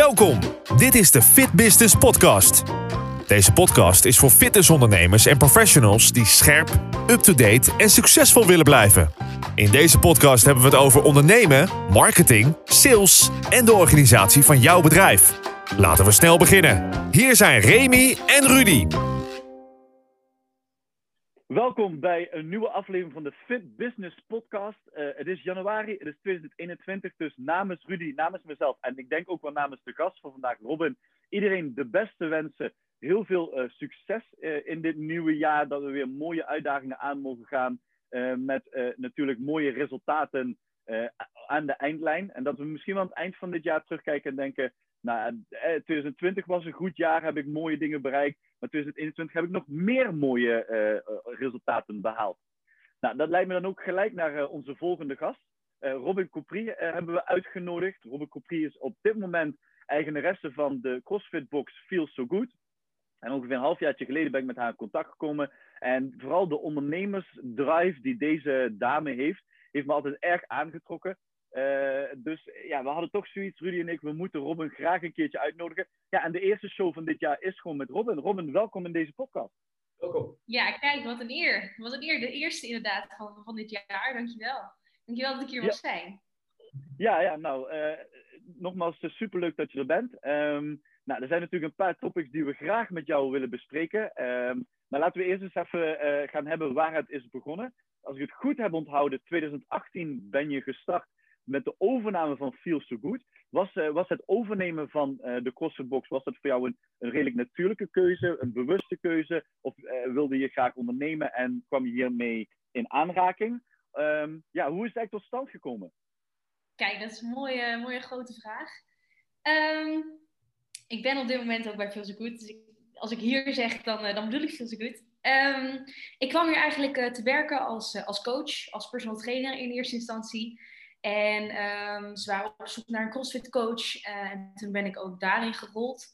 Welkom. Dit is de Fit Business Podcast. Deze podcast is voor fitnessondernemers en professionals die scherp, up-to-date en succesvol willen blijven. In deze podcast hebben we het over ondernemen, marketing, sales en de organisatie van jouw bedrijf. Laten we snel beginnen. Hier zijn Remy en Rudy. Welkom bij een nieuwe aflevering van de Fit Business Podcast. Uh, het is januari, het is 2021, dus namens Rudy, namens mezelf en ik denk ook wel namens de gast van vandaag, Robin, iedereen de beste wensen. Heel veel uh, succes uh, in dit nieuwe jaar, dat we weer mooie uitdagingen aan mogen gaan. met natuurlijk mooie resultaten aan de eindlijn. En dat we misschien wel aan het eind van dit jaar terugkijken en denken: nou, 2020 was een goed jaar, heb ik mooie dingen bereikt. Maar 2021 heb ik nog meer mooie uh, resultaten behaald. Nou, dat leidt me dan ook gelijk naar uh, onze volgende gast. Robin Couprie hebben we uitgenodigd. Robin Couprie is op dit moment eigenaresse van de CrossFit Box Feel So Good. En ongeveer een halfjaartje geleden ben ik met haar in contact gekomen. En vooral de ondernemersdrive die deze dame heeft, heeft me altijd erg aangetrokken. Uh, dus ja, we hadden toch zoiets, Rudy en ik, we moeten Robin graag een keertje uitnodigen. Ja, en de eerste show van dit jaar is gewoon met Robin. Robin, welkom in deze podcast. Welkom. Ja, kijk, wat een eer. Wat een eer. De eerste inderdaad van, van dit jaar. Dankjewel. Dankjewel dat ik hier ja. mag zijn. Ja, ja, nou, uh, nogmaals, superleuk dat je er bent. Um, nou, er zijn natuurlijk een paar topics die we graag met jou willen bespreken. Um, maar laten we eerst eens even uh, gaan hebben waar het is begonnen. Als ik het goed heb onthouden, 2018 ben je gestart met de overname van Feel So Good. Was, uh, was het overnemen van uh, de CrossFit Box, was dat voor jou een, een redelijk natuurlijke keuze, een bewuste keuze? Of uh, wilde je graag ondernemen en kwam je hiermee in aanraking? Um, ja, hoe is het eigenlijk tot stand gekomen? Kijk, dat is een mooie, mooie grote vraag. Um, ik ben op dit moment ook bij Feel So Good. Dus als ik hier zeg, dan, dan bedoel ik Feel So Good. Um, ik kwam hier eigenlijk te werken als, als coach, als personal trainer in eerste instantie. En um, ze waren op zoek naar een CrossFit coach. Uh, en toen ben ik ook daarin gerold.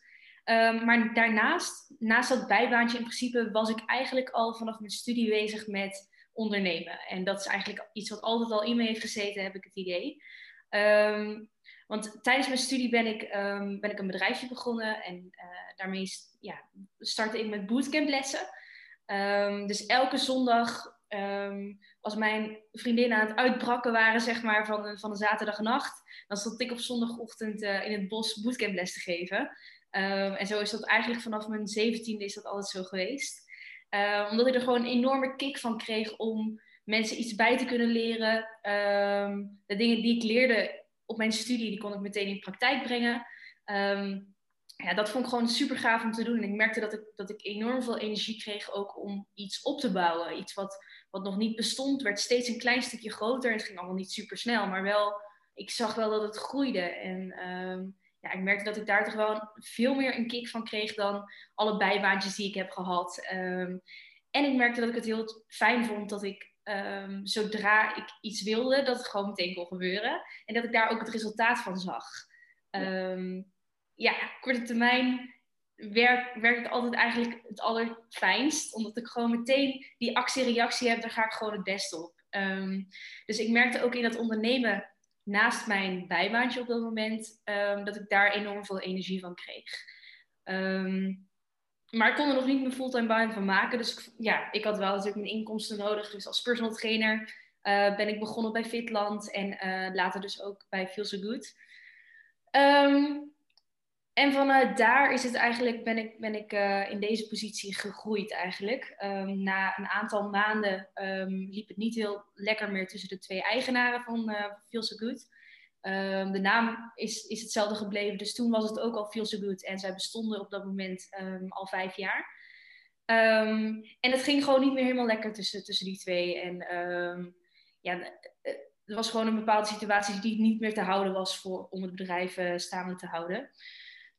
Um, maar daarnaast, naast dat bijbaantje in principe, was ik eigenlijk al vanaf mijn studie bezig met ondernemen. En dat is eigenlijk iets wat altijd al in me heeft gezeten, heb ik het idee. Um, want tijdens mijn studie ben ik, ben ik een bedrijfje begonnen. En uh, daarmee ja, startte ik met bootcamplessen. Um, dus elke zondag Um, als mijn vriendinnen aan het uitbrakken waren, zeg maar, van, de, van de zaterdagnacht, dan stond ik op zondagochtend uh, in het bos bootcamples te geven. Um, en zo is dat eigenlijk vanaf mijn zeventiende is dat altijd zo geweest. Uh, omdat ik er gewoon een enorme kick van kreeg om mensen iets bij te kunnen leren. De dingen die ik leerde op mijn studie, die kon ik meteen in praktijk brengen. ja, dat vond ik gewoon super gaaf om te doen. En ik merkte dat ik, dat ik enorm veel energie kreeg ook om iets op te bouwen. Iets wat wat nog niet bestond, werd steeds een klein stukje groter. Het ging allemaal niet super snel, maar wel, ik zag wel dat het groeide. En um, ja, ik merkte dat ik daar toch wel veel meer een kick van kreeg dan alle bijbaantjes die ik heb gehad. Um, en ik merkte dat ik het heel fijn vond dat ik um, zodra ik iets wilde, dat het gewoon meteen kon gebeuren. En dat ik daar ook het resultaat van zag. Ja, korte termijn werk, werk altijd eigenlijk het allerfijnst. Omdat ik gewoon meteen die actie-reactie heb, daar ga ik gewoon het beste op. Um, dus ik merkte ook in dat ondernemen, naast mijn bijbaantje op dat moment, um, dat ik daar enorm veel energie van kreeg. Um, maar ik kon er nog niet mijn fulltime baan van maken. Dus ja, ik had wel natuurlijk mijn inkomsten nodig. Dus als personal trainer uh, ben ik begonnen bij Fitland en uh, later dus ook bij Feel So Good. En vanuit daar is het eigenlijk, ben ik, ben ik uh, in deze positie gegroeid eigenlijk. Um, na een aantal maanden um, liep het niet heel lekker meer tussen de twee eigenaren van uh, Feel So Good. Um, de naam is, is hetzelfde gebleven, dus toen was het ook al Feel So Good. En zij bestonden op dat moment al vijf jaar. en het ging gewoon niet meer helemaal lekker tussen, tussen die twee. En ja, er was gewoon een bepaalde situatie die niet meer te houden was voor, om het bedrijf staande te houden.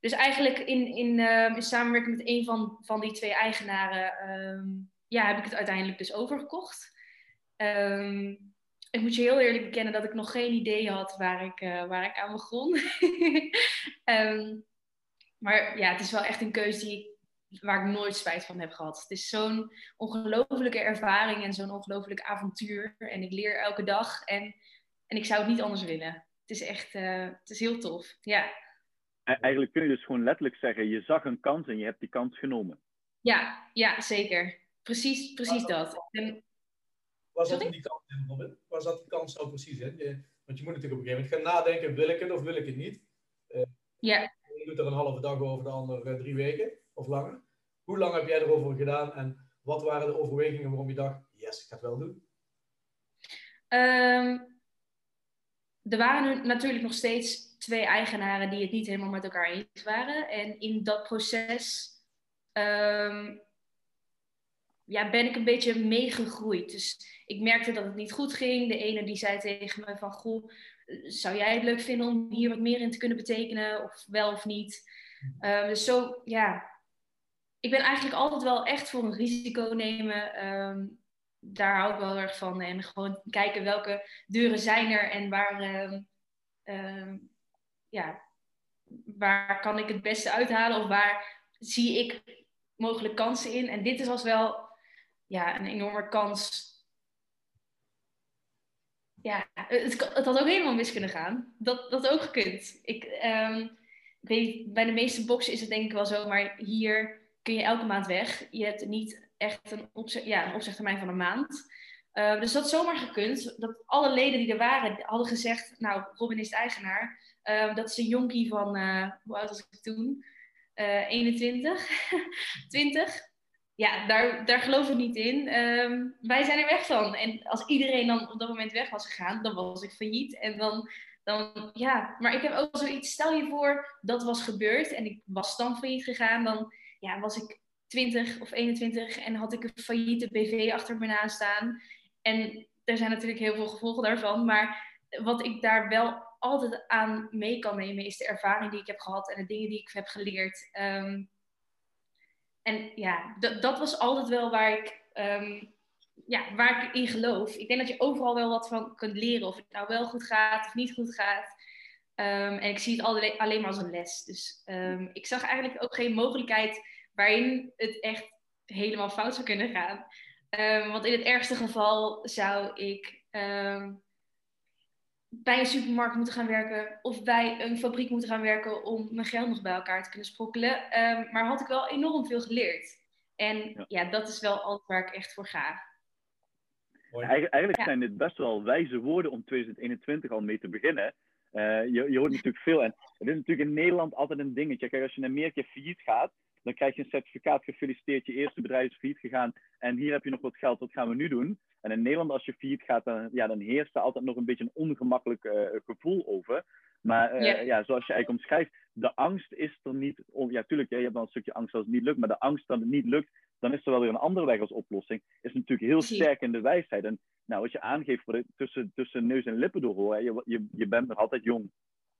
Dus eigenlijk in, in, uh, in samenwerking met een van, van die twee eigenaren um, ja, heb ik het uiteindelijk dus overgekocht. Um, ik moet je heel eerlijk bekennen dat ik nog geen idee had waar ik, uh, waar ik aan begon. maar ja, het is wel echt een keuze die waar ik nooit spijt van heb gehad. Het is zo'n ongelofelijke ervaring en zo'n ongelofelijk avontuur. En ik leer elke dag en, en ik zou het niet anders willen. Het is echt uh, het is heel tof. Ja. Eigenlijk kun je dus gewoon letterlijk zeggen, je zag een kans en je hebt die kans genomen. Ja, ja zeker. Precies, precies dat. En... Waar zat die kans in, Robin? Waar zat die kans nou precies in? Je, want je moet natuurlijk op een gegeven moment gaan nadenken, wil ik het of wil ik het niet? Uh, ja. Je doet er een halve dag over, de andere uh, drie weken of langer. Hoe lang heb jij erover gedaan en wat waren de overwegingen waarom je dacht, yes, ik ga het wel doen? Um, er waren natuurlijk nog steeds twee eigenaren die het niet helemaal met elkaar eens waren. En in dat proces um, ja, ben ik een beetje meegegroeid. Dus ik merkte dat het niet goed ging. De ene die zei tegen me van, goh, zou jij het leuk vinden om hier wat meer in te kunnen betekenen? Of wel of niet? Um, dus zo, ja. Ik ben eigenlijk altijd wel echt voor een risico nemen. Um, daar hou ik wel erg van. En gewoon kijken welke deuren zijn er en waar, uh, ja, waar kan ik het beste uithalen of waar zie ik mogelijk kansen in. En dit is als wel ja, een enorme kans. Ja, het, het had ook helemaal mis kunnen gaan. Dat, dat ook gekund. Ik, um, bij de meeste boxen is het denk ik wel zo, maar hier kun je elke maand weg. Je hebt niet echt een, opzeg, ja, een opzegtermijn van een maand. Uh, dus dat had zomaar gekund. Dat alle leden die er waren hadden gezegd, nou, Robin is de eigenaar. Uh, dat is een jonkie van, uh, hoe oud was ik toen? 21, 20. Ja, daar, daar geloof ik niet in. Um, wij zijn er weg van. En als iedereen dan op dat moment weg was gegaan, dan was ik failliet. En dan, dan ja, maar ik heb ook zoiets, stel je voor, dat was gebeurd en ik was dan failliet gegaan, dan ja, was ik 20 of 21 en had ik een failliete BV achter me na staan. En er zijn natuurlijk heel veel gevolgen daarvan. Maar wat ik daar wel altijd aan mee kan nemen, is de ervaring die ik heb gehad en de dingen die ik heb geleerd. Um, en ja, dat was altijd wel waar ik, um, ja, waar ik in geloof. Ik denk dat je overal wel wat van kunt leren. Of het nou wel goed gaat of niet goed gaat. Um, en ik zie het alleen, alleen maar als een les. Dus ik zag eigenlijk ook geen mogelijkheid waarin het echt helemaal fout zou kunnen gaan. Um, want in het ergste geval zou ik um, bij een supermarkt moeten gaan werken of bij een fabriek moeten gaan werken om mijn geld nog bij elkaar te kunnen sprokkelen. Um, maar had ik wel enorm veel geleerd. En ja, ja dat is wel alles waar ik echt voor ga. Eigenlijk, eigenlijk zijn dit best wel wijze woorden om 2021 al mee te beginnen. Uh, je, je hoort natuurlijk veel. En het is natuurlijk in Nederland altijd een dingetje. Kijk, als je in Amerika failliet gaat, dan krijg je een certificaat, gefeliciteerd, je eerste bedrijf is failliet gegaan en hier heb je nog wat geld, wat gaan we nu doen? En in Nederland, als je failliet gaat, dan, ja, dan heerst er altijd nog een beetje een ongemakkelijk uh, gevoel over. Maar uh, yeah. ja, zoals je eigenlijk omschrijft, de angst is er niet. Ja, tuurlijk, je hebt dan een stukje angst als het niet lukt, maar de angst dat het niet lukt, dan is er wel weer een andere weg als oplossing. Is natuurlijk heel sterk in de wijsheid. En nou, wat je aangeeft voor de, tussen, tussen neus en lippen door, je, je, je bent nog altijd jong.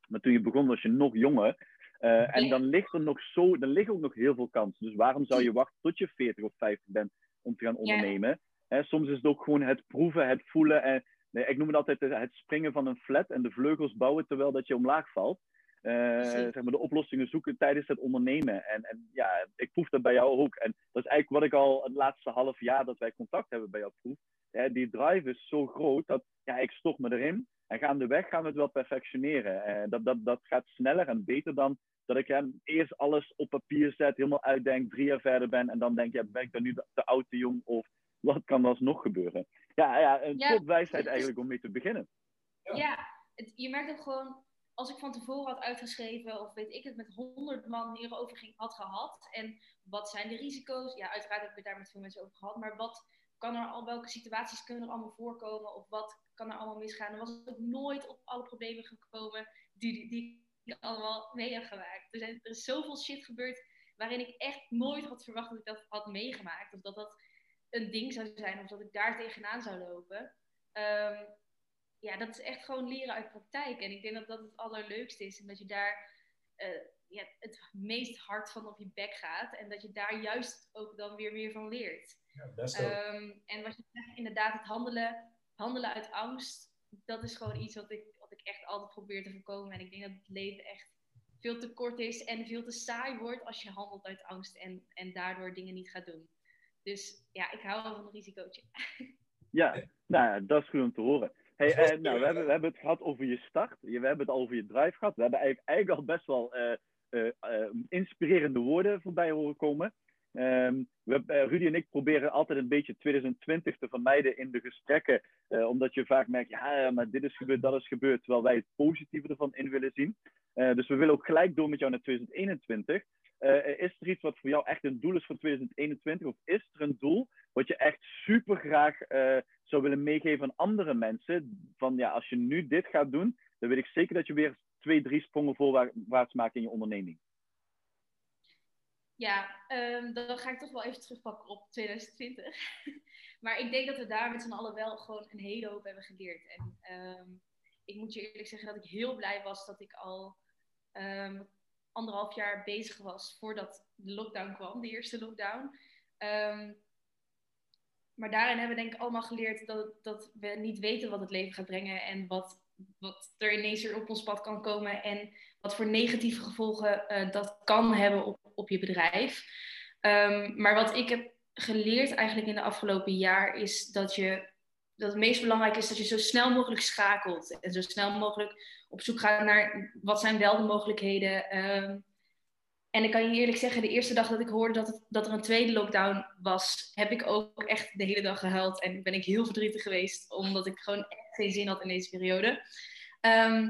Maar toen je begon was je nog jonger. Uh, en dan ligt er nog zo, dan liggen ook nog heel veel kansen. Dus waarom zou je wachten tot je 40 of 50 bent om te gaan ondernemen? Ja. soms is het ook gewoon het proeven, het voelen. En, nee, ik noem het altijd het springen van een flat en de vleugels bouwen terwijl dat je omlaag valt. Uh, zeg maar de oplossingen zoeken tijdens het ondernemen. En, en ja, ik proef dat bij jou ook. En dat is eigenlijk wat ik al het laatste half jaar dat wij contact hebben bij jou proef. Die drive is zo groot dat ja, ik stop me erin. En gaandeweg gaan we het wel perfectioneren. Uh, dat, dat, dat gaat sneller en beter dan dat ik hem eerst alles op papier zet, helemaal uitdenk, drie jaar verder ben en dan denk, ja, ben ik dan nu te oud, te jong of wat kan er alsnog gebeuren? Ja, ja een ja, wijsheid eigenlijk om mee te beginnen. Ja, ja het, je merkt ook gewoon, als ik van tevoren had uitgeschreven of weet ik het, met honderd man hierover ging, had gehad en wat zijn de risico's? Ja, uiteraard heb ik het daar met veel mensen over gehad, maar wat kan er al, welke situaties kunnen er allemaal voorkomen of wat kan er allemaal misgaan? Dan was ik nooit op alle problemen gekomen die, die, die ik allemaal mee heb gemaakt. Er, zijn, er is zoveel shit gebeurd waarin ik echt nooit had verwacht dat ik dat had meegemaakt. Of dat dat een ding zou zijn of dat ik daar tegenaan zou lopen. Um, ja, dat is echt gewoon leren uit praktijk. En ik denk dat dat het allerleukste is. En dat je daar ja, het meest hard van op je bek gaat. En dat je daar juist ook dan weer meer van leert. Ja, um, en wat je zegt, inderdaad, het handelen, handelen uit angst. Dat is gewoon iets wat ik, wat ik echt altijd probeer te voorkomen. En ik denk dat het leven echt veel te kort is en veel te saai wordt als je handelt uit angst en, en daardoor dingen niet gaat doen. Dus ja, ik hou wel van een risicootje. Ja, nou, dat is goed om te horen. Hey, eh, nou, we, hebben, we hebben het gehad over je start. We hebben het al over je drive gehad. We hebben eigenlijk, eigenlijk al best wel uh, inspirerende woorden voorbij horen komen. Ehm, we, Rudy en ik proberen altijd een beetje 2020 te vermijden in de gesprekken, omdat je vaak merkt, ja, maar dit is gebeurd, dat is gebeurd, terwijl wij het positieve ervan in willen zien. dus we willen ook gelijk door met jou naar 2021. is er iets wat voor jou echt een doel is voor 2021? Of is er een doel wat je echt super graag zou willen meegeven aan andere mensen? Van ja, als je nu dit gaat doen, dan weet ik zeker dat je weer twee, drie sprongen voorwaarts maakt in je onderneming. Ja, um, dan ga ik toch wel even terugpakken op 2020. maar ik denk dat we daar met z'n allen wel gewoon een hele hoop hebben geleerd. En ehm, ik moet je eerlijk zeggen dat ik heel blij was dat ik al um, anderhalf jaar bezig was voordat de lockdown kwam, de eerste lockdown. maar daarin hebben we denk ik allemaal geleerd dat, dat we niet weten wat het leven gaat brengen en wat wat er ineens weer op ons pad kan komen en wat voor negatieve gevolgen uh, dat kan hebben op, op je bedrijf. Um, maar wat ik heb geleerd eigenlijk in de afgelopen jaar is dat je dat het meest belangrijk is dat je zo snel mogelijk schakelt en zo snel mogelijk op zoek gaat naar wat zijn wel de mogelijkheden. Um, en ik kan je eerlijk zeggen, de eerste dag dat ik hoorde dat, dat er een tweede lockdown was, heb ik ook echt de hele dag gehuild. En ben ik heel verdrietig geweest, omdat ik gewoon echt geen zin had in deze periode. Ehm,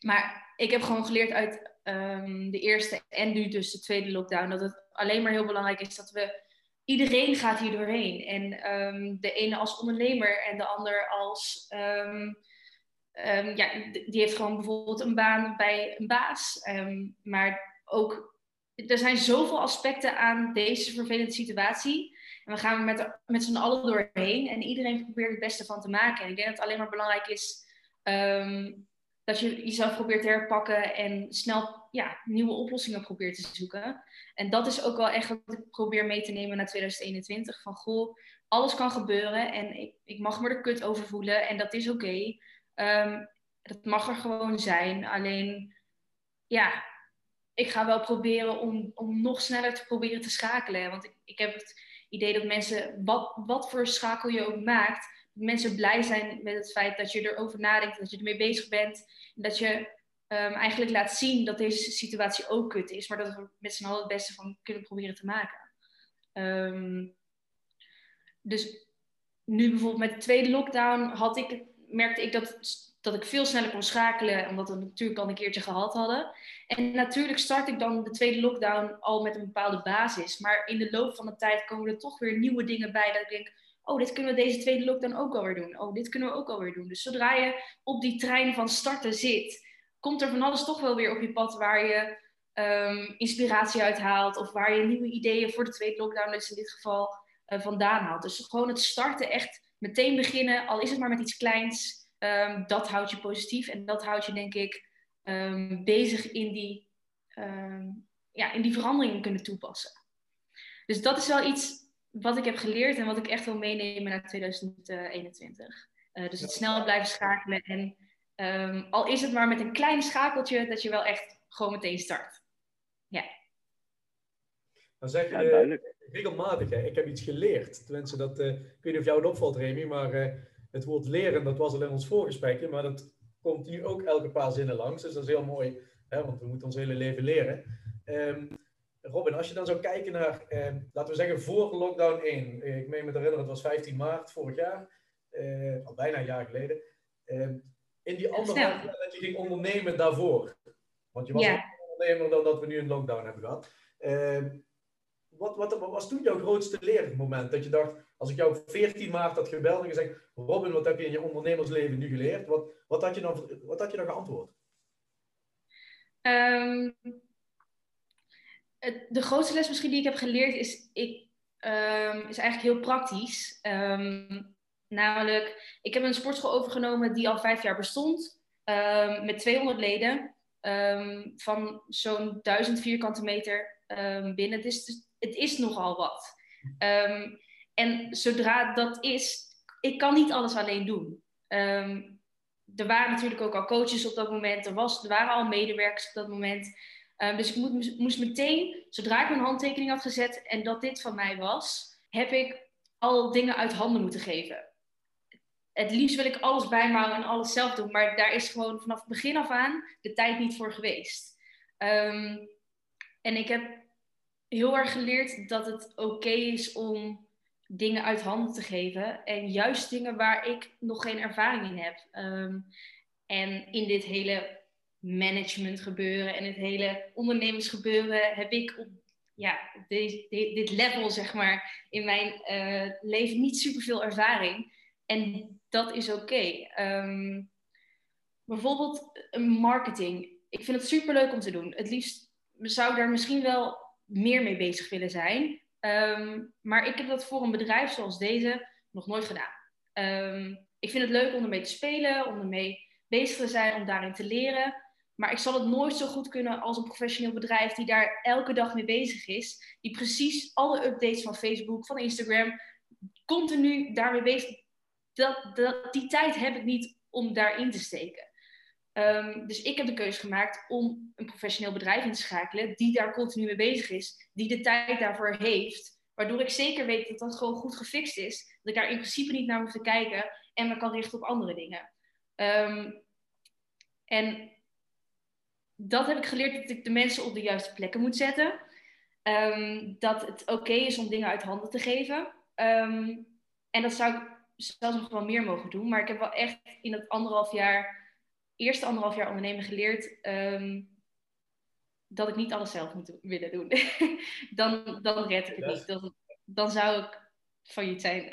maar ik heb gewoon geleerd uit um, de eerste en nu dus de tweede lockdown, dat het alleen maar heel belangrijk is dat we iedereen gaat hier doorheen. En um, de ene als ondernemer en de ander als. Um, ja, die heeft gewoon bijvoorbeeld een baan bij een baas. maar ook er zijn zoveel aspecten aan deze vervelende situatie. En we gaan er met, met z'n allen doorheen. En iedereen probeert het beste van te maken. En ik denk dat het alleen maar belangrijk is dat je jezelf probeert te herpakken en snel ja, nieuwe oplossingen probeert te zoeken. En dat is ook wel echt wat ik probeer mee te nemen naar 2021. Van goh, alles kan gebeuren en ik, ik mag me er kut over voelen en dat is oké. Okay. Um, dat mag er gewoon zijn. Alleen, ja, ik ga wel proberen om, om nog sneller te proberen te schakelen. Want ik, ik heb het idee dat mensen, wat, wat voor schakel je ook maakt, mensen blij zijn met het feit dat je erover nadenkt, dat je ermee bezig bent. En dat je um, eigenlijk laat zien dat deze situatie ook kut is, maar dat we met z'n allen het beste van kunnen proberen te maken. Um, dus nu bijvoorbeeld met de tweede lockdown had ik, merkte ik dat dat ik veel sneller kon schakelen, omdat we natuurlijk al een keertje gehad hadden. En natuurlijk start ik dan de tweede lockdown al met een bepaalde basis. Maar in de loop van de tijd komen er toch weer nieuwe dingen bij dat ik denk, oh, dit kunnen we deze tweede lockdown ook alweer doen. Oh, dit kunnen we ook alweer doen. Dus zodra je op die trein van starten zit, komt er van alles toch wel weer op je pad waar je um, inspiratie uithaalt of waar je nieuwe ideeën voor de tweede lockdown, dus in dit geval, uh, vandaan haalt. Dus gewoon het starten echt meteen beginnen, al is het maar met iets kleins. Um, dat houdt je positief en dat houdt je, denk ik, um, bezig in die, ja, in die veranderingen kunnen toepassen. Dus dat is wel iets wat ik heb geleerd en wat ik echt wil meenemen naar 2021. Uh, dus het snel blijven schakelen en al is het maar met een klein schakeltje, dat je wel echt gewoon meteen start. Ja. Dan zeg je ja, regelmatig, hè? ik heb iets geleerd. Tenminste, dat, uh, ik weet niet of jou het opvalt, Remy, maar uh, het woord leren, dat was al in ons voorgesprekje, maar dat komt hier ook elke paar zinnen langs. Dus dat is heel mooi, hè, want we moeten ons hele leven leren. Um, Robin, als je dan zou kijken naar, um, laten we zeggen, voor lockdown 1. Ik meen me te herinneren, het was 15 maart vorig jaar, uh, al bijna een jaar geleden. Um, in die andere jaar dat je ging ondernemen daarvoor. Want je was ja. ondernemer dan dat we nu een lockdown hebben gehad. wat, wat, wat was toen jouw grootste leermoment? Dat je dacht, als ik jou 14 maart had gebeld en gezegd, Robin, wat heb je in je ondernemersleven nu geleerd? Wat, wat, had, je dan, wat had je dan geantwoord? Um, de grootste les misschien die ik heb geleerd is, ik, um, is eigenlijk heel praktisch. Um, namelijk, ik heb een sportschool overgenomen die al vijf jaar bestond. met 200 leden van zo'n 1000 vierkante meter binnen. Het is, het is nogal wat. En zodra dat is, ik kan niet alles alleen doen. Er waren natuurlijk ook al coaches op dat moment, er, was, er waren al medewerkers op dat moment. Um, dus ik moest meteen, zodra ik mijn handtekening had gezet en dat dit van mij was, heb ik al dingen uit handen moeten geven. Het liefst wil ik alles bijhouden en alles zelf doen, maar daar is gewoon vanaf het begin af aan de tijd niet voor geweest. Um, En ik heb heel erg geleerd dat het oké is om dingen uit handen te geven. En juist dingen waar ik nog geen ervaring in heb. Ehm, en in dit hele management gebeuren en het hele ondernemersgebeuren heb ik op ja, deze, dit level, zeg maar, in mijn uh, leven niet superveel ervaring. En dat is oké. Ehm, bijvoorbeeld marketing. Ik vind het superleuk om te doen. Het liefst zou ik daar misschien wel meer mee bezig willen zijn. Ehm, maar ik heb dat voor een bedrijf zoals deze nog nooit gedaan. Ehm, ik vind het leuk om ermee te spelen, om ermee bezig te zijn, om daarin te leren. Maar ik zal het nooit zo goed kunnen als een professioneel bedrijf die daar elke dag mee bezig is. Die precies alle updates van Facebook, van Instagram, continu daarmee bezig. Dat, dat, die tijd heb ik niet om daarin te steken. Ehm, dus ik heb de keuze gemaakt om een professioneel bedrijf in te schakelen die daar continu mee bezig is, die de tijd daarvoor heeft, waardoor ik zeker weet dat dat gewoon goed gefixt is, dat ik daar in principe niet naar hoef te kijken en me kan richten op andere dingen. Ehm, en dat heb ik geleerd dat ik de mensen op de juiste plekken moet zetten. Ehm, dat het oké is om dingen uit handen te geven. en dat zou ik zelfs nog wel meer mogen doen. Maar ik heb wel echt in het anderhalf jaar eerste anderhalf jaar ondernemen geleerd um, dat ik niet alles zelf moet willen doen. dan, dan red ik het niet. Dan, dan zou ik failliet zijn.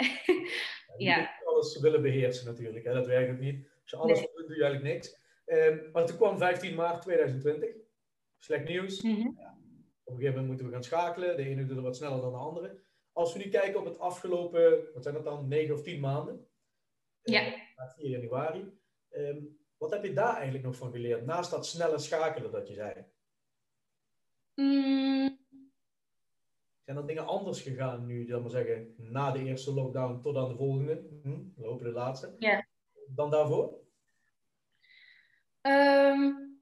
ja. ja. alles willen beheersen natuurlijk. Hè? Dat werkt ook niet. Als je alles nee. doen, doe je eigenlijk niks. Um, maar toen kwam 15 maart 2020. Slecht nieuws. Mm -hmm. ja. Op een gegeven moment moeten we gaan schakelen. De ene doet er wat sneller dan de andere. Als we nu kijken op het afgelopen, wat zijn dat dan, 9 of 10 maanden? Ja. Uh, 4 januari. Um, wat heb je daar eigenlijk nog van geleerd? Naast dat snelle schakelen dat je zei. Mm. Zijn er dingen anders gegaan nu, dan maar zeggen, na de eerste lockdown tot aan de volgende? Hm, we hopen de laatste. Ja. Dan daarvoor? Um,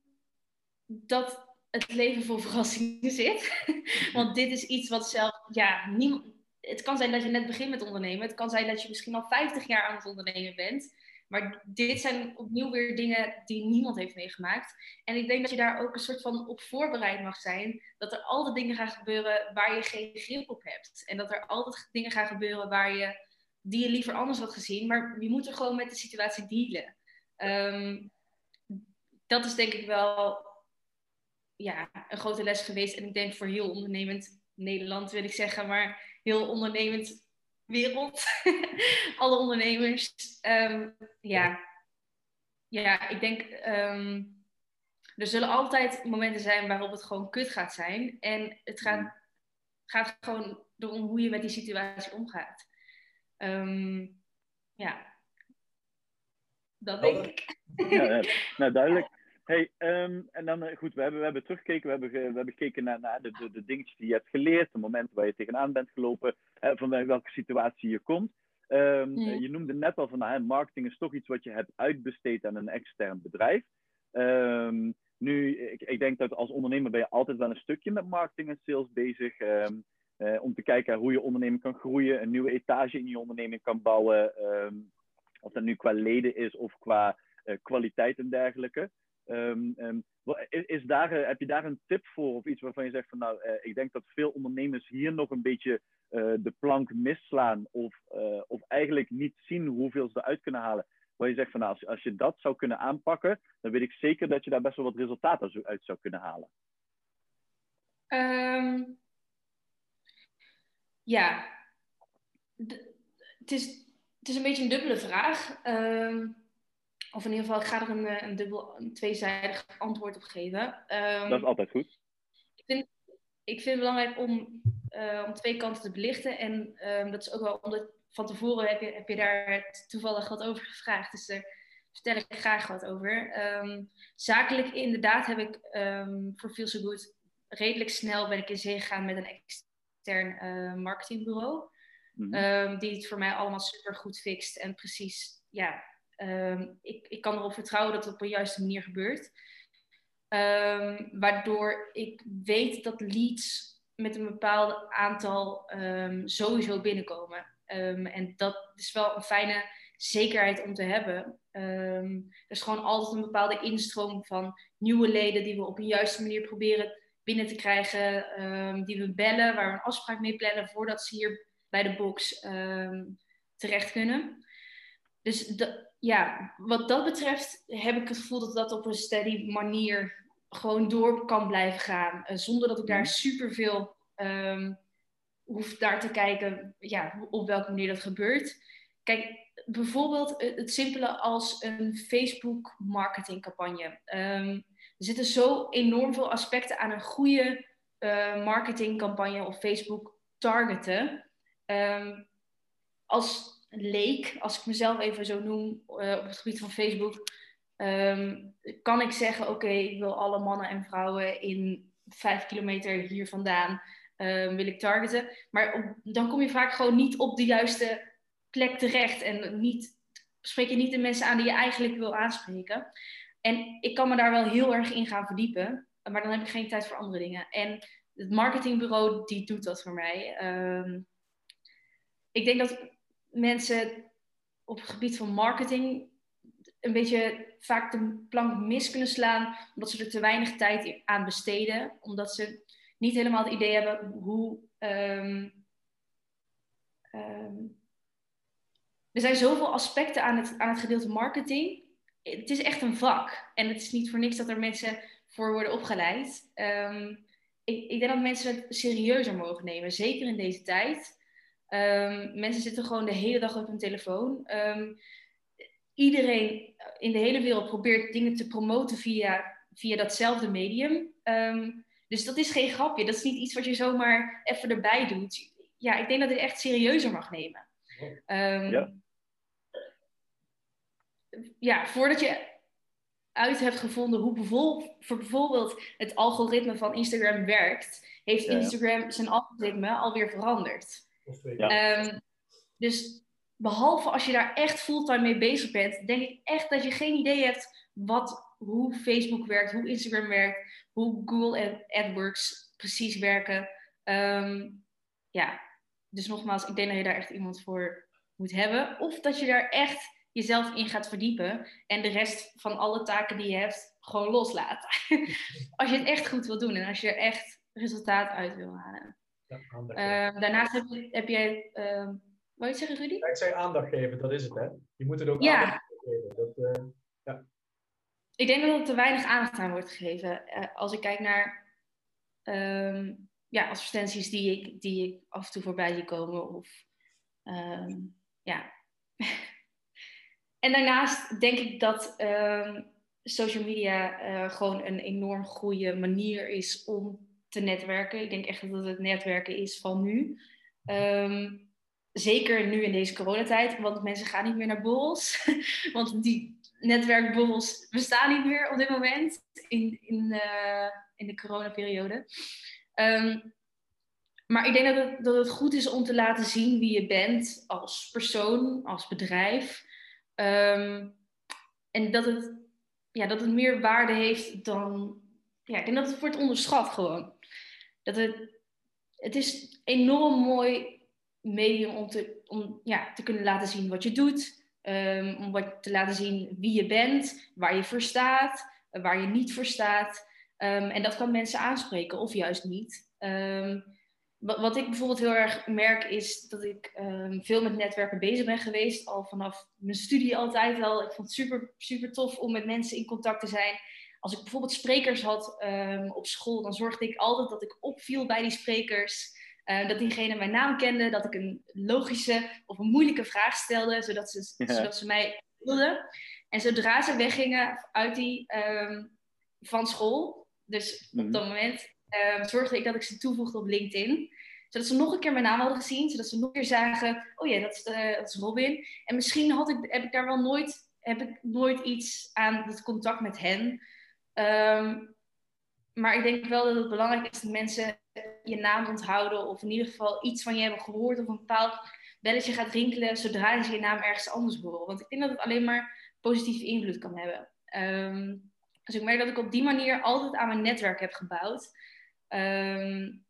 dat het leven vol verrassingen zit. Want dit is iets wat zelf, ja, niemand. Het kan zijn dat je net begint met ondernemen. Het kan zijn dat je misschien al 50 jaar aan het ondernemen bent. Maar dit zijn opnieuw weer dingen die niemand heeft meegemaakt. En ik denk dat je daar ook een soort van op voorbereid mag zijn. Dat er altijd dingen gaan gebeuren waar je geen grip op hebt. En dat er altijd dingen gaan gebeuren waar je, die je liever anders had gezien. Maar je moet er gewoon met de situatie dealen. Um, dat is denk ik wel ja, een grote les geweest. En ik denk voor heel ondernemend Nederland wil ik zeggen. Maar heel ondernemend wereld. Alle ondernemers. Ehm, ja. ja, ik denk. Um, er zullen altijd momenten zijn waarop het gewoon kut gaat zijn. En het gaat, gaat gewoon erom hoe je met die situatie omgaat. Um, ja. Dat denk ik. Ja, nou, duidelijk. Hey, um, en dan eh, goed, we hebben, we hebben teruggekeken, we hebben, we hebben gekeken naar, naar de, de, de, dingetjes die je hebt geleerd, de momenten waar je tegenaan bent gelopen, uh, van welke situatie je komt. Um, Je noemde net al van nou, marketing is toch iets wat je hebt uitbesteed aan een extern bedrijf. Um, nu, ik, ik, denk dat als ondernemer ben je altijd wel een stukje met marketing en sales bezig. Uh, om te kijken hoe je onderneming kan groeien, een nieuwe etage in je onderneming kan bouwen. of dat nu qua leden is of qua kwaliteit en dergelijke. Um, um, is daar, eh, heb je daar een tip voor of iets waarvan je zegt van nou, uh, ik denk dat veel ondernemers hier nog een beetje uh, de plank misslaan of, of eigenlijk niet zien hoeveel ze eruit kunnen halen. Waar je zegt van nou, als, je dat zou kunnen aanpakken, dan weet ik zeker dat je daar best wel wat resultaten uit zou kunnen halen. Um, ja, het is, het is een beetje een dubbele vraag. Um, of in ieder geval, ik ga er een, eh, een dubbel, een tweezijdig antwoord op geven. Um, dat is altijd goed. Ik vind, ik vind het belangrijk om, uh, om twee kanten te belichten. En um, dat is ook wel omdat van tevoren heb je, heb je daar toevallig wat over gevraagd. Dus daar vertel ik graag wat over. Um, zakelijk inderdaad heb ik voor Feel So Good redelijk snel ben ik in zee gegaan met een extern uh, marketingbureau. Mm -hmm. die het voor mij allemaal super goed fixt en precies ja, um, ik, ik kan erop vertrouwen dat het op een juiste manier gebeurt. Um, waardoor ik weet dat leads met een bepaald aantal um, sowieso binnenkomen. en dat is wel een fijne zekerheid om te hebben. er is gewoon altijd een bepaalde instroom van nieuwe leden die we op een juiste manier proberen binnen te krijgen, ehm, die we bellen, waar we een afspraak mee plannen voordat ze hier bij de box terecht kunnen. Dus ja, wat dat betreft heb ik het gevoel dat dat op een steady manier gewoon door kan blijven gaan. Uh, zonder dat ik daar mhm. superveel um, hoef daar te kijken ja, op welke manier dat gebeurt. Kijk, bijvoorbeeld het simpele als een Facebook marketingcampagne. Um, er zitten zo enorm veel aspecten aan een goede uh, marketingcampagne op Facebook targeten. Um, als leek, als ik mezelf even zo noem uh, op het gebied van Facebook, um, kan ik zeggen: Oké, ik wil alle mannen en vrouwen in vijf kilometer hier vandaan um, wil ik targeten. Maar dan kom je vaak gewoon niet op de juiste plek terecht en niet, spreek je niet de mensen aan die je eigenlijk wil aanspreken. En ik kan me daar wel heel erg in gaan verdiepen, maar dan heb ik geen tijd voor andere dingen. En het marketingbureau die doet dat voor mij. Um, ik denk dat mensen op het gebied van marketing een beetje vaak de plank mis kunnen slaan, omdat ze er te weinig tijd aan besteden, omdat ze niet helemaal het idee hebben hoe. Um, um, er zijn zoveel aspecten aan het, aan het gedeelte marketing. Het is echt een vak. En het is niet voor niks dat er mensen voor worden opgeleid. Um, ik, ik, denk dat mensen het serieuzer mogen nemen, zeker in deze tijd. Um, mensen zitten gewoon de hele dag op hun telefoon. Um, iedereen in de hele wereld probeert dingen te promoten via, via datzelfde medium. Um, dus dat is geen grapje. Dat is niet iets wat je zomaar even erbij doet. Ja, ik denk dat je het echt serieuzer mag nemen. ja. ja, voordat je uit hebt gevonden hoe bijvoorbeeld het algoritme van Instagram werkt, heeft Instagram zijn algoritme alweer veranderd. Um, dus behalve als je daar echt fulltime mee bezig bent, denk ik echt dat je geen idee hebt wat, hoe Facebook werkt, hoe Instagram werkt, hoe Google en AdWords precies werken. Um, ja, dus nogmaals, ik denk dat je daar echt iemand voor moet hebben. Of dat je daar echt jezelf in gaat verdiepen en de rest van alle taken die je hebt gewoon loslaat. als je het echt goed wil doen en als je er echt resultaat uit wil halen. Ehm, daarnaast heb, je, heb jij. Uh, wil je zeggen, Rudy? ik zei aandacht geven, dat is het, hè? Je moet het ook ja. aandacht geven. Dat, uh, ja. Ik denk dat er te weinig aandacht aan wordt gegeven. Uh, als ik kijk naar um, ja, advertenties die ik, die ik af en toe voorbij zie komen. Of, um, ja. en daarnaast denk ik dat social media uh, gewoon een enorm goede manier is om te netwerken. Ik denk echt dat het netwerken is van nu. Um, zeker nu in deze coronatijd, want mensen gaan niet meer naar borrels. want die netwerkborrels bestaan niet meer op dit moment in, in, uh, in de coronaperiode. Um, maar ik denk dat het, dat het goed is om te laten zien wie je bent als persoon, als bedrijf. Um, en dat het, ja, dat het meer waarde heeft dan. Ja, ik denk dat het wordt onderschat gewoon dat het, het is enorm mooi medium om, te, om ja, te kunnen laten zien wat je doet. Um, om wat, te laten zien wie je bent, waar je voor staat, waar je niet voor staat. Um, en dat kan mensen aanspreken of juist niet. Um, wat, wat, ik bijvoorbeeld heel erg merk is dat ik veel met netwerken bezig ben geweest. Al vanaf mijn studie altijd al. Ik vond het super, super tof om met mensen in contact te zijn als ik bijvoorbeeld sprekers had um, op school, dan zorgde ik altijd dat ik opviel bij die sprekers. Uh, dat diegene mijn naam kende, dat ik een logische of een moeilijke vraag stelde, zodat ze, zodat ze mij wilden. En zodra ze weggingen uit die, um, van school, dus op mhm. dat moment, um, zorgde ik dat ik ze toevoegde op LinkedIn zodat ze nog een keer mijn naam hadden gezien, zodat ze nog een keer zagen, oh ja, dat is, uh, dat is Robin. En misschien had ik, heb ik daar wel nooit, heb ik nooit iets aan het contact met hen. Um, maar ik denk wel dat het belangrijk is dat mensen je naam onthouden. Of in ieder geval iets van je hebben gehoord. Of een bepaald belletje gaat rinkelen zodra ze je naam ergens anders horen. Want ik denk dat het alleen maar positieve invloed kan hebben. Um, dus ik merk dat ik op die manier altijd aan mijn netwerk heb gebouwd. Um,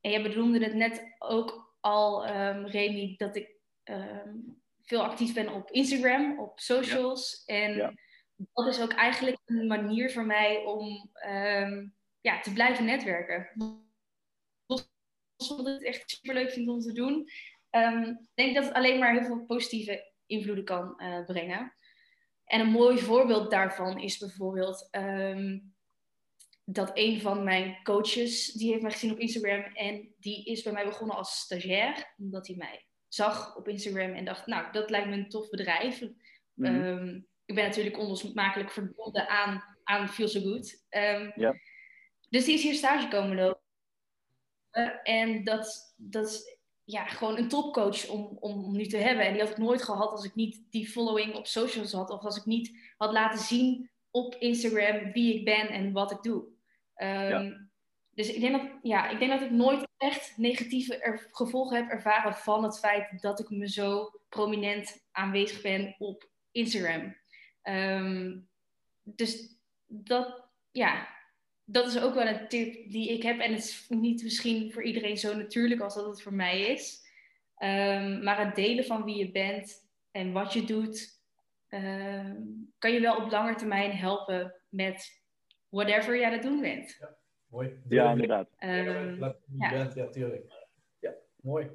en je bedoelde het net ook al, um, Remy, dat ik veel actief ben op Instagram, op socials. En dat is ook eigenlijk een manier voor mij om, um, ja, te blijven netwerken. Ik het echt super leuk vind om te doen, um, denk dat het alleen maar heel veel positieve invloeden kan uh, brengen. En een mooi voorbeeld daarvan is bijvoorbeeld um, dat een van mijn coaches, die heeft mij gezien op Instagram en die is bij mij begonnen als stagiair, omdat hij mij zag op Instagram en dacht, nou, dat lijkt me een tof bedrijf. Mm um, ik ben natuurlijk onlosmakelijk verbonden aan, aan Feel So Good. Um, ja. Dus die is hier stage komen lopen. en dat, dat is ja, gewoon een topcoach om, om nu te hebben. En die had ik nooit gehad als ik niet die following op socials had. Of als ik niet had laten zien op Instagram wie ik ben en wat ik doe. Um, Dus ik denk, dat, ja, ik denk dat ik nooit echt negatieve gevolgen heb ervaren van het feit dat ik me zo prominent aanwezig ben op Instagram. Um, dus dat, ja, dat is ook wel een tip die ik heb. En het is niet misschien voor iedereen zo natuurlijk als dat het voor mij is. Um, maar het delen van wie je bent en wat je doet, um, kan je wel op lange termijn helpen met whatever je aan het doen bent. Ja, mooi. Ja, inderdaad. Um, ja, bent, ja, tuurlijk. Ja, mooi.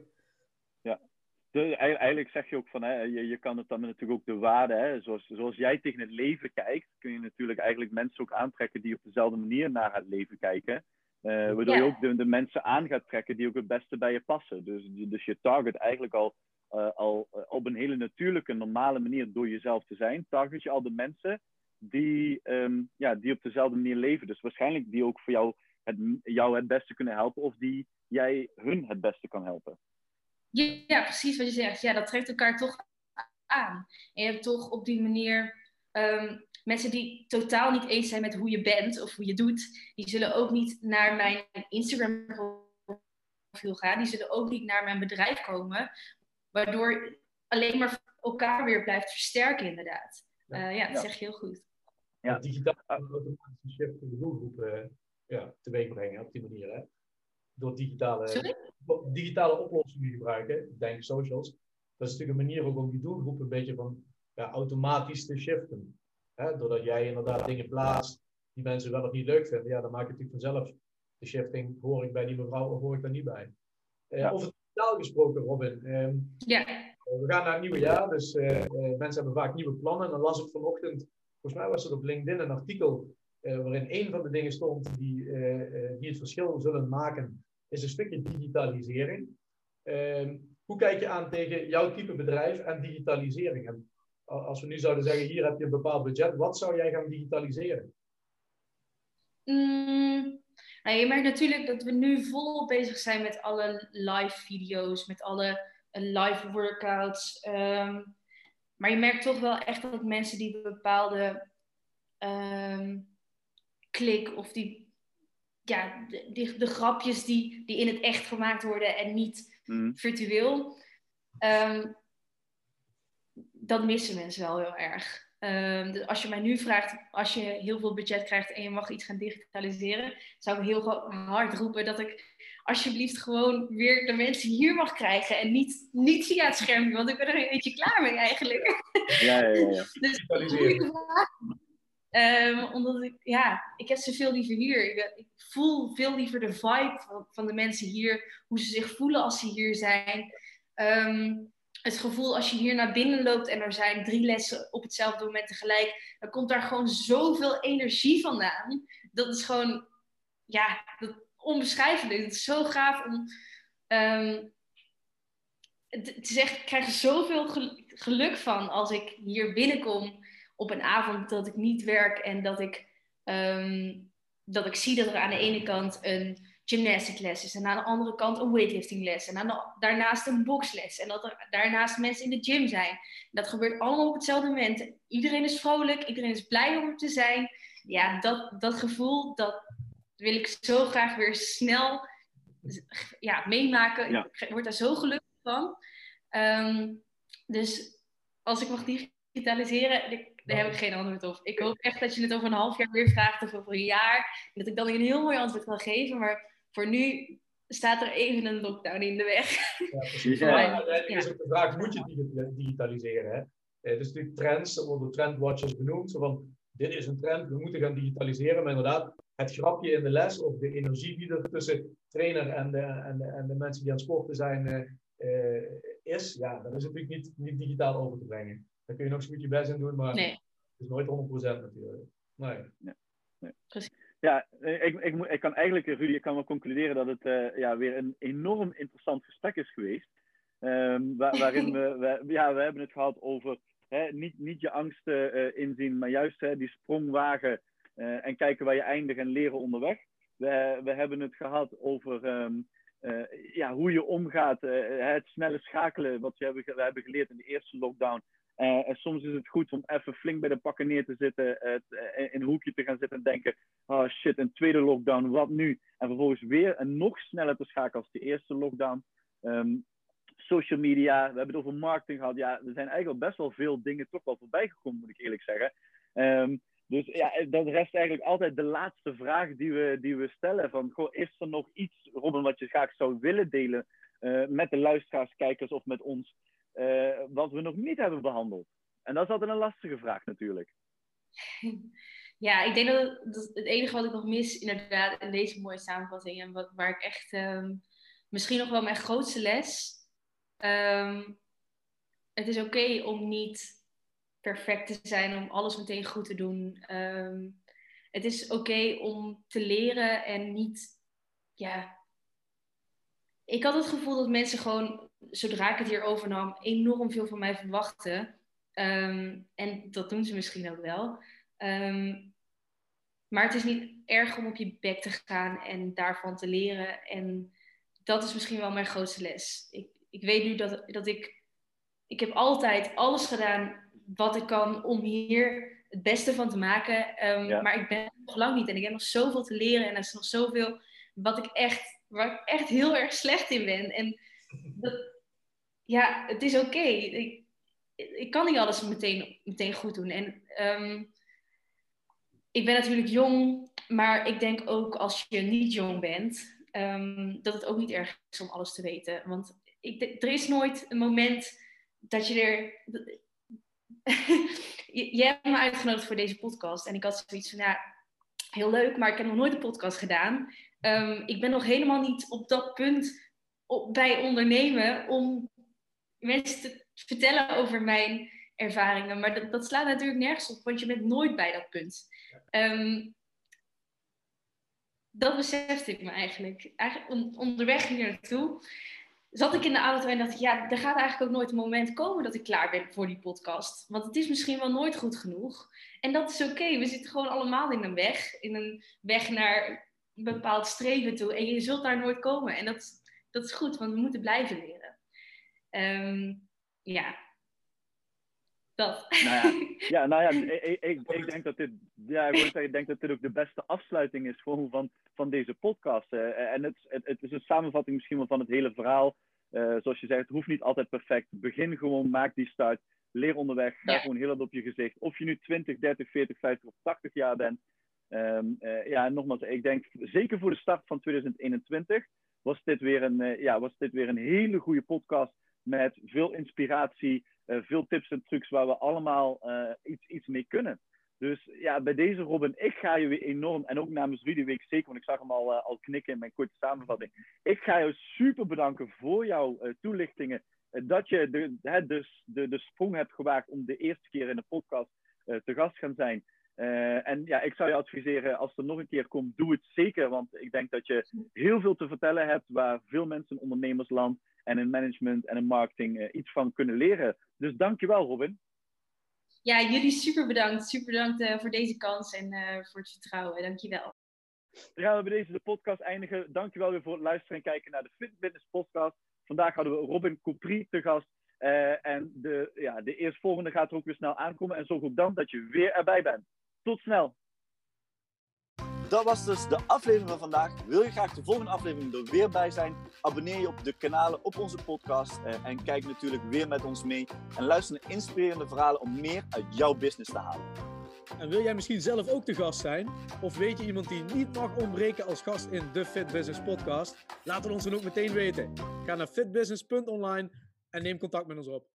Dus eigenlijk zeg je ook van, hè, je, je kan het dan natuurlijk ook de waarde, hè, zoals, zoals jij tegen het leven kijkt, kun je natuurlijk eigenlijk mensen ook aantrekken die op dezelfde manier naar het leven kijken. Uh, waardoor je ook de, de, mensen aan gaat trekken die ook het beste bij je passen. Dus, dus je target eigenlijk al, uh, al uh, op een hele natuurlijke, normale manier door jezelf te zijn, target je al de mensen die, um, ja, die op dezelfde manier leven. Dus waarschijnlijk die ook voor jou het, jou het beste kunnen helpen of die jij hun het beste kan helpen. Ja, precies wat je zegt. Ja, dat trekt elkaar toch aan. En je hebt toch op die manier um, mensen die totaal niet eens zijn met hoe je bent of hoe je doet, die zullen ook niet naar mijn Instagram profiel gaan. Die zullen ook niet naar mijn bedrijf komen. Waardoor alleen maar elkaar weer blijft versterken, inderdaad. Ja, uh, ja dat ja. zeg je heel goed. Ja, digitaal automatische shift in de doelgroep uh, ja, teweeg brengen op die manier. Hè? Door digitale. Sorry? digitale oplossingen gebruiken, denk socials, dat is natuurlijk een manier ook om die doelgroep een beetje van ja, automatisch te shiften. Hè? Doordat jij inderdaad dingen plaatst die mensen wel of niet leuk vinden, ja, dan maak je natuurlijk vanzelf de shifting, hoor ik bij die mevrouw of hoor ik daar niet bij. Uh, ja. Over digitaal gesproken, Robin. Um, ja. we gaan naar het nieuwe jaar, dus uh, uh, mensen hebben vaak nieuwe plannen. En dan las ik vanochtend, volgens mij was er op LinkedIn een artikel waarin een van de dingen stond die, die het verschil zullen maken is een stukje digitalisering. Uh, hoe kijk je aan tegen jouw type bedrijf en digitalisering? En als we nu zouden zeggen, hier heb je een bepaald budget, wat zou jij gaan digitaliseren? Mm, nou, je merkt natuurlijk dat we nu volop bezig zijn met alle live video's, met alle uh, live workouts. Um, maar je merkt toch wel echt dat mensen die bepaalde um, klik of die ja, de, de, grapjes die, die in het echt gemaakt worden en niet mm. virtueel. Um, dat missen mensen wel heel erg. Um, dus als je mij nu vraagt, als je heel veel budget krijgt en je mag iets gaan digitaliseren, zou ik heel hard roepen dat ik alsjeblieft gewoon weer de mensen hier mag krijgen en niet, niet via het scherm, want ik ben er een beetje klaar mee eigenlijk. Ja, ja, ja. ja. dus goede vraag. Um, omdat ik, ja, ik heb ze veel liever hier. Ik, ik voel veel liever de vibe van, van, de mensen hier. Hoe ze zich voelen als ze hier zijn. Um, het gevoel als je hier naar binnen loopt en er zijn drie lessen op hetzelfde moment tegelijk. Dan komt daar gewoon zoveel energie vandaan. Dat is gewoon, ja, dat, onbeschrijfelijk. Het is zo gaaf om... Het, het is echt, ik krijg er zoveel geluk van als ik hier binnenkom op een avond dat ik niet werk en dat ik, um, dat ik zie dat er aan de ene kant een gymnastic les is en aan de andere kant een weightlifting les en aan de, daarnaast een boxles en dat er daarnaast mensen in de gym zijn. Dat gebeurt allemaal op hetzelfde moment. Iedereen is vrolijk, iedereen is blij om er te zijn. Ja, dat, dat gevoel, dat wil ik zo graag weer snel ja, meemaken. Ja. Ik word daar zo gelukkig van. Um, dus als ik mag digitaliseren, daar heb ik geen antwoord op. Ik hoop echt dat je het over een half jaar weer vraagt of over een jaar. En dat ik dan een heel mooi antwoord kan geven. Maar voor nu staat er even een lockdown in de weg. Ja, precies. Ja. is ook de vraag, moet je digitaliseren? Hè? Eh, dus die trends, dat worden trendwatchers benoemd. Zo van, dit is een trend, we moeten gaan digitaliseren. Maar inderdaad, het grapje in de les of de energie die er tussen trainer en de, en de, en de mensen die aan het sporten zijn uh, is, ja, dan is het natuurlijk niet, niet digitaal over te brengen. Daar kun je nog zo goed je best in doen, maar nee. het is nooit 100% natuurlijk. Nee. nee. nee. Ja, ik, ik, ik kan eigenlijk, Rudy, ik kan wel concluderen dat het uh, ja, weer een enorm interessant gesprek is geweest. Um, waar, waarin we, we, ja, we hebben het gehad over hè, niet, niet je angsten uh, inzien, maar juist hè, die sprong wagen uh, en kijken waar je eindigt en leren onderweg. We, we hebben het gehad over um, ja, hoe je omgaat, het snelle schakelen, wat we hebben, we hebben geleerd in de eerste lockdown. en soms is het goed om even flink bij de pakken neer te zitten, in een hoekje te gaan zitten en denken: oh shit, een tweede lockdown, wat nu? En vervolgens weer en nog sneller te schakelen als de eerste lockdown. Um, social media, we hebben het over marketing gehad. Ja, er zijn eigenlijk best wel veel dingen toch wel voorbij gekomen, moet ik eerlijk zeggen. Um, dus ja, dan rest eigenlijk altijd de laatste vraag die we, die we stellen. Van, goh, is er nog iets, Robin, wat je graag zou willen delen uh, met de luisteraars, kijkers of met ons, uh, wat we nog niet hebben behandeld? En dat is altijd een lastige vraag natuurlijk. Ja, ik denk dat het, enige wat ik nog mis, inderdaad, in deze mooie samenvatting, en wat, waar ik echt um, misschien nog wel mijn grootste les Um, het is oké om niet perfect te zijn, om alles meteen goed te doen. Um, het is oké om te leren en niet, ja. Ik had het gevoel dat mensen gewoon, zodra ik het hier overnam, enorm veel van mij verwachten. Um, en dat doen ze misschien ook wel. maar het is niet erg om op je bek te gaan en daarvan te leren. En dat is misschien wel mijn grootste les. Ik, ik weet nu dat, dat ik, ik heb altijd alles gedaan wat ik kan om hier het beste van te maken. Um, Maar ik ben nog lang niet en ik heb nog zoveel te leren en er is nog zoveel wat ik echt, waar ik echt heel erg slecht in ben. En dat, ja, het is oké. Ik, ik kan niet alles meteen, meteen goed doen. En um, ik ben natuurlijk jong, maar ik denk ook als je niet jong bent, um, dat het ook niet erg is om alles te weten. Want ik, er is nooit een moment dat je er. je, hebt me uitgenodigd voor deze podcast. En ik had zoiets van, ja, heel leuk, maar ik heb nog nooit een podcast gedaan. Um, ik ben nog helemaal niet op dat punt bij ondernemen om mensen te vertellen over mijn ervaringen. Maar dat, dat, slaat natuurlijk nergens op, want je bent nooit bij dat punt. Um, dat besefte ik me eigenlijk. Eigenlijk onderweg hier naartoe zat ik in de auto en dacht ik, ja, er gaat eigenlijk ook nooit een moment komen dat ik klaar ben voor die podcast. Want het is misschien wel nooit goed genoeg. En dat is oké. We zitten gewoon allemaal in een weg. In een weg naar een bepaald streven toe. En je zult daar nooit komen. En dat, dat is goed, want we moeten blijven leren. Um, ja. Dat. Nou ja, ja, nou ja ik, ik, ik, denk dat dit, ja, ik, zeggen, ik denk dat dit ook de beste afsluiting is gewoon van, van deze podcast. En het, het, het, is een samenvatting misschien wel van het hele verhaal. Uh, zoals je zegt, het hoeft niet altijd perfect. Begin gewoon, maak die start. Leer onderweg, ga ja. gewoon heel hard op je gezicht. Of je nu 20, 30, 40, 50 of 80 jaar bent. Um, uh, ja, nogmaals, ik denk zeker voor de start van 2021 was dit weer een, ja, was dit weer een hele goede podcast met veel inspiratie, veel tips en trucs waar we allemaal iets, iets mee kunnen. Dus ja, bij deze Robin, ik ga je weer enorm, en ook namens Rudy weet zeker, want ik zag hem al, uh, al knikken in mijn korte samenvatting. Ik ga je super bedanken voor jouw toelichtingen. Dat je de, de, de sprong hebt gewaagd om de eerste keer in de podcast te gast gaan zijn. en ja, ik zou je adviseren, als er nog een keer komt, doe het zeker. Want ik denk dat je heel veel te vertellen hebt waar veel mensen in ondernemersland en in management en in marketing iets van kunnen leren. Dus dankjewel Robin ja, jullie super bedankt. Super bedankt uh, voor deze kans en uh, voor het vertrouwen. Dankjewel. Dan gaan we bij deze de podcast eindigen. Dankjewel weer voor het luisteren en kijken naar de Fit Business podcast. Vandaag hadden we Robin Coupri te gast. Uh, en de, ja, de eerstvolgende gaat er ook weer snel aankomen. En zorg ook dan dat je weer erbij bent. Tot snel! Dat was dus de aflevering van vandaag. Wil je graag de volgende aflevering er weer bij zijn? Abonneer je op de kanalen op onze podcast. Eh, en kijk natuurlijk weer met ons mee. En luister naar inspirerende verhalen om meer uit jouw business te halen. En wil jij misschien zelf ook de gast zijn? Of weet je iemand die niet mag ontbreken als gast in de Fit Business podcast? Laat het ons dan ook meteen weten. Ga naar fitbusiness.online en neem contact met ons op.